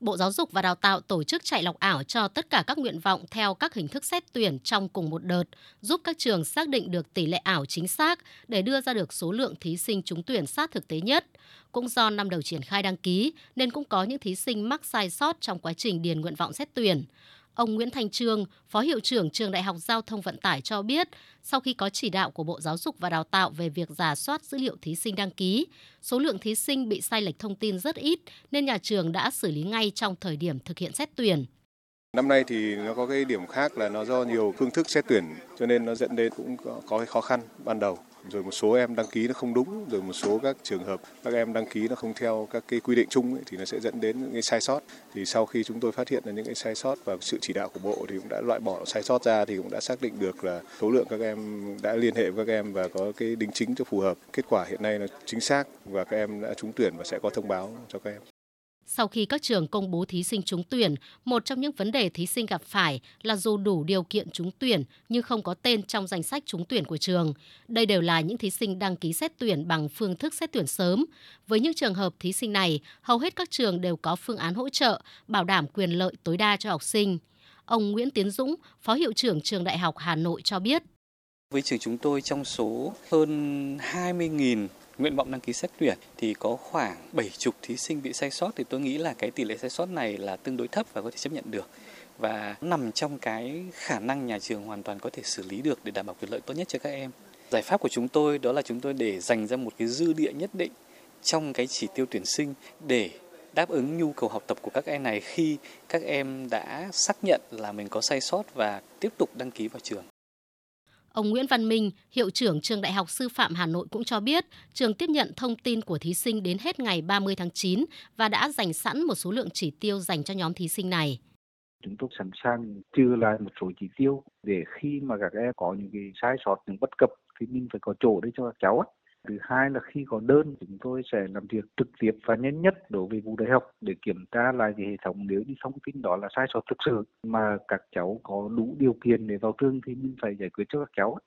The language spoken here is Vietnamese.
Bộ Giáo dục và Đào tạo tổ chức chạy lọc ảo cho tất cả các nguyện vọng theo các hình thức xét tuyển trong cùng một đợt, giúp các trường xác định được tỷ lệ ảo chính xác để đưa ra được số lượng thí sinh trúng tuyển sát thực tế nhất. Cũng do năm đầu triển khai đăng ký nên cũng có những thí sinh mắc sai sót trong quá trình điền nguyện vọng xét tuyển. Ông Nguyễn Thành Trương, Phó Hiệu trưởng Trường Đại học Giao thông Vận tải cho biết, sau khi có chỉ đạo của Bộ Giáo dục và Đào tạo về việc giả soát dữ liệu thí sinh đăng ký, số lượng thí sinh bị sai lệch thông tin rất ít nên nhà trường đã xử lý ngay trong thời điểm thực hiện xét tuyển. Năm nay thì nó có cái điểm khác là nó do nhiều phương thức xét tuyển cho nên nó dẫn đến cũng có, có cái khó khăn ban đầu rồi một số em đăng ký nó không đúng rồi một số các trường hợp các em đăng ký nó không theo các cái quy định chung ấy, thì nó sẽ dẫn đến những cái sai sót. Thì sau khi chúng tôi phát hiện là những cái sai sót và sự chỉ đạo của bộ thì cũng đã loại bỏ sai sót ra thì cũng đã xác định được là số lượng các em đã liên hệ với các em và có cái đính chính cho phù hợp. Kết quả hiện nay là chính xác và các em đã trúng tuyển và sẽ có thông báo cho các em sau khi các trường công bố thí sinh trúng tuyển, một trong những vấn đề thí sinh gặp phải là dù đủ điều kiện trúng tuyển nhưng không có tên trong danh sách trúng tuyển của trường. Đây đều là những thí sinh đăng ký xét tuyển bằng phương thức xét tuyển sớm. Với những trường hợp thí sinh này, hầu hết các trường đều có phương án hỗ trợ, bảo đảm quyền lợi tối đa cho học sinh. Ông Nguyễn Tiến Dũng, Phó Hiệu trưởng Trường Đại học Hà Nội cho biết. Với trường chúng tôi trong số hơn 20.000 nguyện vọng đăng ký xét tuyển thì có khoảng 70 thí sinh bị sai sót thì tôi nghĩ là cái tỷ lệ sai sót này là tương đối thấp và có thể chấp nhận được và nằm trong cái khả năng nhà trường hoàn toàn có thể xử lý được để đảm bảo quyền lợi tốt nhất cho các em. Giải pháp của chúng tôi đó là chúng tôi để dành ra một cái dư địa nhất định trong cái chỉ tiêu tuyển sinh để đáp ứng nhu cầu học tập của các em này khi các em đã xác nhận là mình có sai sót và tiếp tục đăng ký vào trường. Ông Nguyễn Văn Minh, hiệu trưởng trường Đại học Sư phạm Hà Nội cũng cho biết, trường tiếp nhận thông tin của thí sinh đến hết ngày 30 tháng 9 và đã dành sẵn một số lượng chỉ tiêu dành cho nhóm thí sinh này. Chúng tôi sẵn sàng trừ lại một số chỉ tiêu để khi mà các em có những cái sai sót, những bất cập thì mình phải có chỗ để cho các cháu Thứ hai là khi có đơn, chúng tôi sẽ làm việc trực tiếp và nhanh nhất đối với vụ đại học để kiểm tra lại cái hệ thống nếu như thông tin đó là sai sót thực sự mà các cháu có đủ điều kiện để vào trường thì mình phải giải quyết cho các cháu.